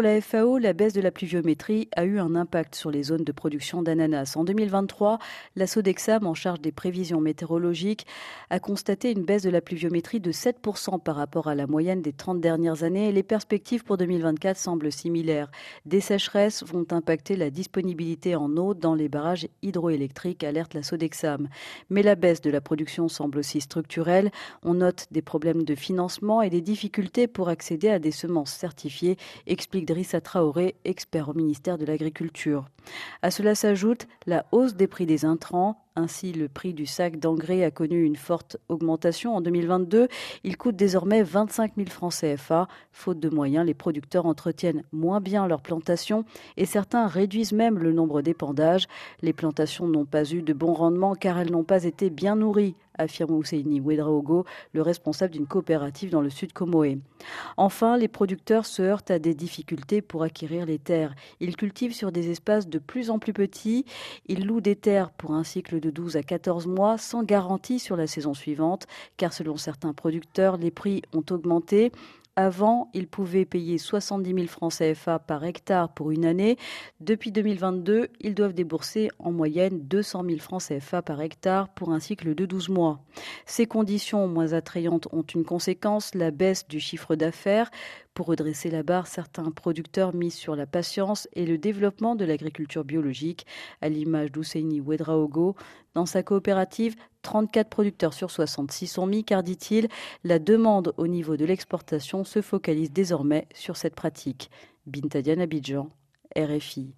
Pour la FAO, la baisse de la pluviométrie a eu un impact sur les zones de production d'ananas. En 2023, la Sodexam, en charge des prévisions météorologiques, a constaté une baisse de la pluviométrie de 7% par rapport à la moyenne des 30 dernières années les perspectives pour 2024 semblent similaires. Des sécheresses vont impacter la disponibilité en eau dans les barrages hydroélectriques, alerte la Sodexam. Mais la baisse de la production semble aussi structurelle. On note des problèmes de financement et des difficultés pour accéder à des semences certifiées, explique Drissa Traoré, expert au ministère de l'Agriculture. À cela s'ajoute la hausse des prix des intrants. Ainsi, le prix du sac d'engrais a connu une forte augmentation en 2022. Il coûte désormais 25 000 francs CFA. Faute de moyens, les producteurs entretiennent moins bien leurs plantations et certains réduisent même le nombre d'épandages. Les plantations n'ont pas eu de bon rendement car elles n'ont pas été bien nourries affirme Husseini Ouedraogo, le responsable d'une coopérative dans le sud Comoé. Enfin, les producteurs se heurtent à des difficultés pour acquérir les terres. Ils cultivent sur des espaces de plus en plus petits. Ils louent des terres pour un cycle de 12 à 14 mois sans garantie sur la saison suivante, car selon certains producteurs, les prix ont augmenté. Avant, ils pouvaient payer 70 000 francs CFA par hectare pour une année. Depuis 2022, ils doivent débourser en moyenne 200 000 francs CFA par hectare pour un cycle de 12 mois. Ces conditions moins attrayantes ont une conséquence, la baisse du chiffre d'affaires. Pour redresser la barre, certains producteurs misent sur la patience et le développement de l'agriculture biologique, à l'image d'Ousseini Ouedraogo. Dans sa coopérative, 34 producteurs sur 66 sont mis car, dit-il, la demande au niveau de l'exportation se focalise désormais sur cette pratique. Bintadian Abidjan, RFI.